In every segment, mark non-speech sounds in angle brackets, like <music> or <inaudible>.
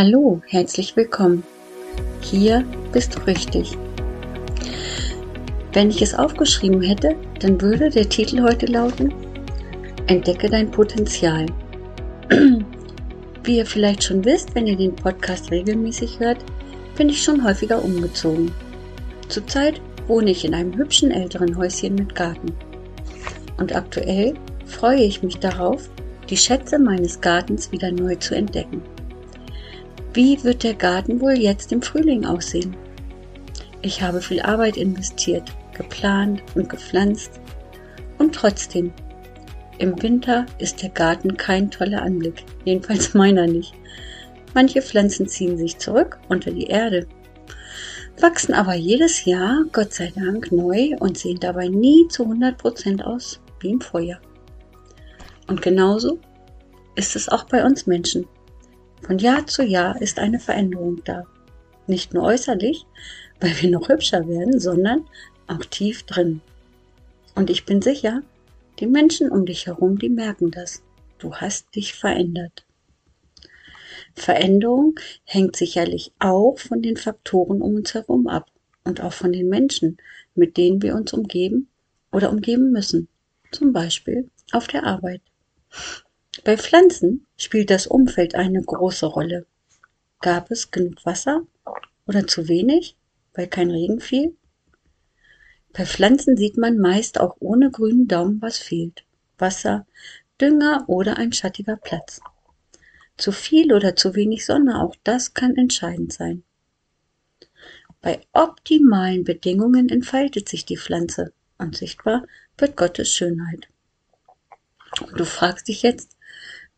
Hallo, herzlich willkommen. Hier bist du richtig. Wenn ich es aufgeschrieben hätte, dann würde der Titel heute lauten Entdecke dein Potenzial. Wie ihr vielleicht schon wisst, wenn ihr den Podcast regelmäßig hört, bin ich schon häufiger umgezogen. Zurzeit wohne ich in einem hübschen älteren Häuschen mit Garten. Und aktuell freue ich mich darauf, die Schätze meines Gartens wieder neu zu entdecken. Wie wird der Garten wohl jetzt im Frühling aussehen? Ich habe viel Arbeit investiert, geplant und gepflanzt und trotzdem, im Winter ist der Garten kein toller Anblick, jedenfalls <laughs> meiner nicht. Manche Pflanzen ziehen sich zurück unter die Erde, wachsen aber jedes Jahr, Gott sei Dank, neu und sehen dabei nie zu 100% aus wie im Vorjahr. Und genauso ist es auch bei uns Menschen. Von Jahr zu Jahr ist eine Veränderung da. Nicht nur äußerlich, weil wir noch hübscher werden, sondern auch tief drin. Und ich bin sicher, die Menschen um dich herum, die merken das. Du hast dich verändert. Veränderung hängt sicherlich auch von den Faktoren um uns herum ab und auch von den Menschen, mit denen wir uns umgeben oder umgeben müssen. Zum Beispiel auf der Arbeit. Bei Pflanzen spielt das Umfeld eine große Rolle. Gab es genug Wasser oder zu wenig, weil kein Regen fiel? Bei Pflanzen sieht man meist auch ohne grünen Daumen, was fehlt. Wasser, Dünger oder ein schattiger Platz. Zu viel oder zu wenig Sonne, auch das kann entscheidend sein. Bei optimalen Bedingungen entfaltet sich die Pflanze und sichtbar wird Gottes Schönheit. Und du fragst dich jetzt,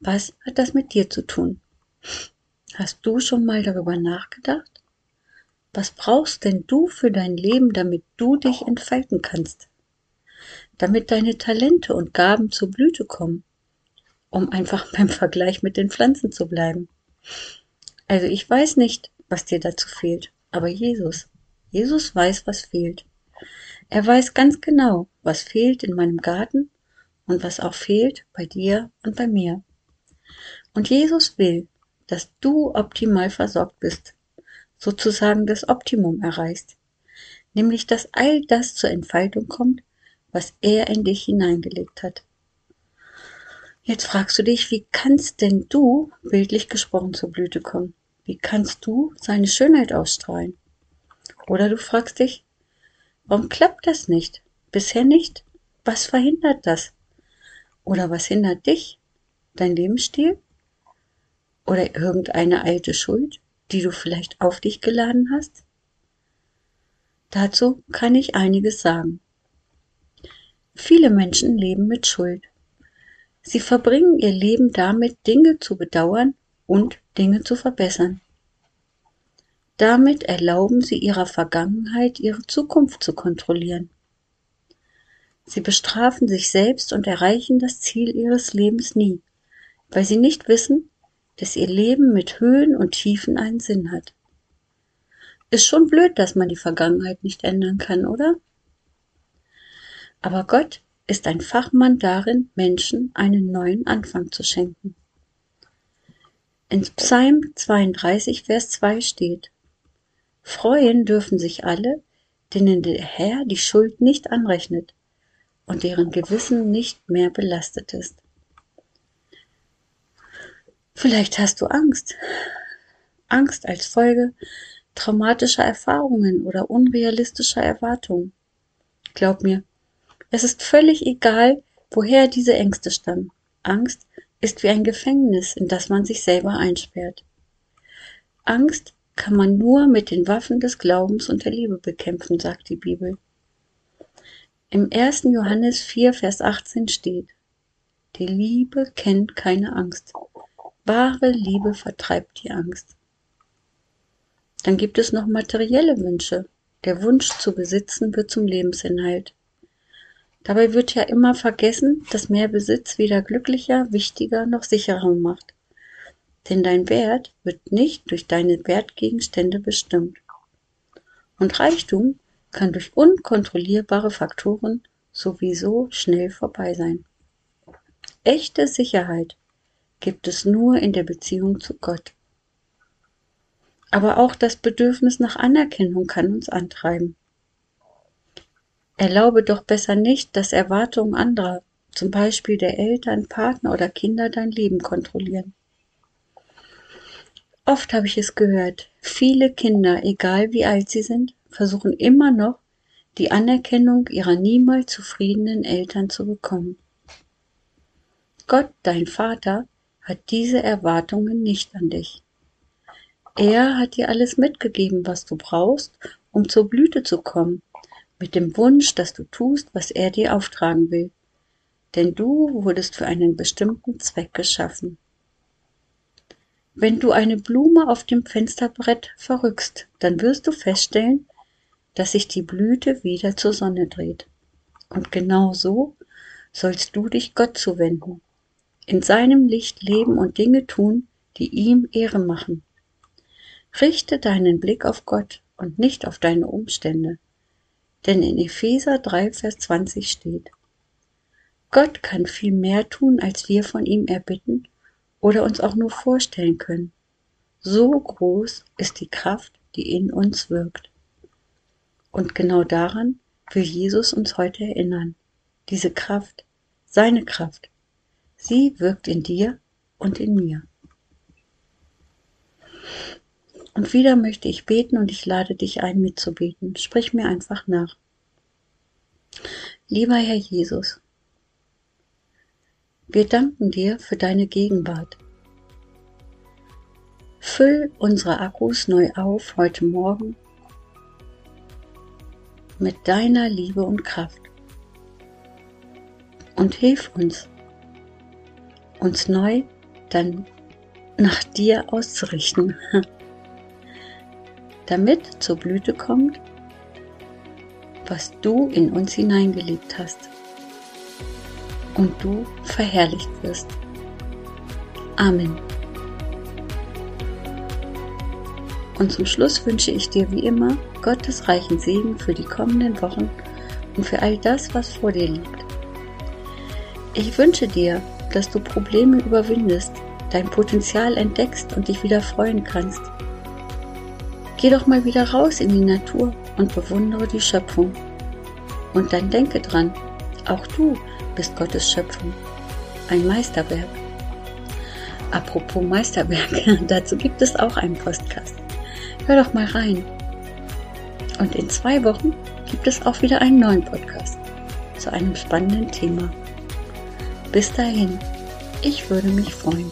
was hat das mit dir zu tun? Hast du schon mal darüber nachgedacht? Was brauchst denn du für dein Leben, damit du dich entfalten kannst? Damit deine Talente und Gaben zur Blüte kommen, um einfach <laughs> beim Vergleich mit den Pflanzen zu bleiben. Also ich weiß nicht, was dir dazu fehlt, aber Jesus, Jesus weiß, was fehlt. Er weiß ganz genau, was fehlt in meinem Garten und was auch fehlt bei dir und bei mir. Und Jesus will, dass du optimal versorgt bist, sozusagen das Optimum erreichst, nämlich dass all das zur Entfaltung kommt, was er in dich hineingelegt hat. Jetzt fragst du dich, wie kannst denn du, bildlich gesprochen, zur Blüte kommen? Wie kannst du seine Schönheit ausstrahlen? Oder du fragst dich, warum klappt das nicht? Bisher nicht? Was verhindert das? Oder was hindert dich? Dein Lebensstil? Oder irgendeine alte Schuld, die du vielleicht auf dich geladen hast? Dazu kann ich einiges sagen. Viele Menschen leben mit Schuld. Sie verbringen ihr Leben damit, Dinge zu bedauern und Dinge zu verbessern. Damit erlauben sie ihrer Vergangenheit ihre Zukunft zu kontrollieren. Sie bestrafen sich selbst und erreichen das Ziel ihres Lebens nie, weil sie nicht wissen, dass ihr Leben mit Höhen und Tiefen einen Sinn hat. Ist schon blöd, dass man die Vergangenheit nicht ändern kann, oder? Aber Gott ist ein Fachmann darin, Menschen einen neuen Anfang zu schenken. In Psalm 32, Vers 2 steht, Freuen dürfen sich alle, denen der Herr die Schuld nicht anrechnet und deren Gewissen nicht mehr belastet ist. Vielleicht hast du Angst. Angst als Folge traumatischer Erfahrungen oder unrealistischer Erwartungen. Glaub mir, es ist völlig egal, woher diese Ängste stammen. Angst ist wie ein Gefängnis, in das man sich selber einsperrt. Angst kann man nur mit den Waffen des Glaubens und der Liebe bekämpfen, sagt die Bibel. Im 1. Johannes 4, Vers 18 steht, die Liebe kennt keine Angst. Wahre Liebe vertreibt die Angst. Dann gibt es noch materielle Wünsche. Der Wunsch zu besitzen wird zum Lebensinhalt. Dabei wird ja immer vergessen, dass mehr Besitz weder glücklicher, wichtiger noch sicherer macht. Denn dein Wert wird nicht durch deine Wertgegenstände bestimmt. Und Reichtum kann durch unkontrollierbare Faktoren sowieso schnell vorbei sein. Echte Sicherheit gibt es nur in der Beziehung zu Gott. Aber auch das Bedürfnis nach Anerkennung kann uns antreiben. Erlaube doch besser nicht, dass Erwartungen anderer, zum Beispiel der Eltern, Partner oder Kinder, dein Leben kontrollieren. Oft habe ich es gehört, viele Kinder, egal wie alt sie sind, versuchen immer noch, die Anerkennung ihrer niemals zufriedenen Eltern zu bekommen. Gott, dein Vater, hat diese Erwartungen nicht an dich. Er hat dir alles mitgegeben, was du brauchst, um zur Blüte zu kommen, mit dem Wunsch, dass du tust, was er dir auftragen will. Denn du wurdest für einen bestimmten Zweck geschaffen. Wenn du eine Blume auf dem Fensterbrett verrückst, dann wirst du feststellen, dass sich die Blüte wieder zur Sonne dreht. Und genau so sollst du dich Gott zuwenden, in seinem Licht leben und Dinge tun, die ihm Ehre machen. Richte deinen Blick auf Gott und nicht auf deine Umstände. Denn in Epheser 3, Vers 20 steht, Gott kann viel mehr tun, als wir von ihm erbitten oder uns auch nur vorstellen können. So groß ist die Kraft, die in uns wirkt. Und genau daran will Jesus uns heute erinnern. Diese Kraft, seine Kraft, sie wirkt in dir und in mir. Und wieder möchte ich beten und ich lade dich ein, mitzubeten. Sprich mir einfach nach. Lieber Herr Jesus, wir danken dir für deine Gegenwart. Füll unsere Akkus neu auf heute Morgen mit deiner Liebe und Kraft. Und hilf uns, uns neu dann nach dir auszurichten, <laughs> damit zur Blüte kommt, was du in uns hineingelegt hast und du verherrlicht wirst. Amen. Und zum Schluss wünsche ich dir wie immer Gottes reichen Segen für die kommenden Wochen und für all das, was vor dir liegt. Ich wünsche dir, dass du Probleme überwindest, dein Potenzial entdeckst und dich wieder freuen kannst. Geh doch mal wieder raus in die Natur und bewundere die Schöpfung. Und dann denke dran, auch du bist Gottes Schöpfung, ein Meisterwerk. Apropos Meisterwerk, <laughs> dazu gibt es auch einen Podcast. Hör doch mal rein. Und in zwei Wochen gibt es auch wieder einen neuen Podcast zu einem spannenden Thema. Bis dahin, ich würde mich freuen.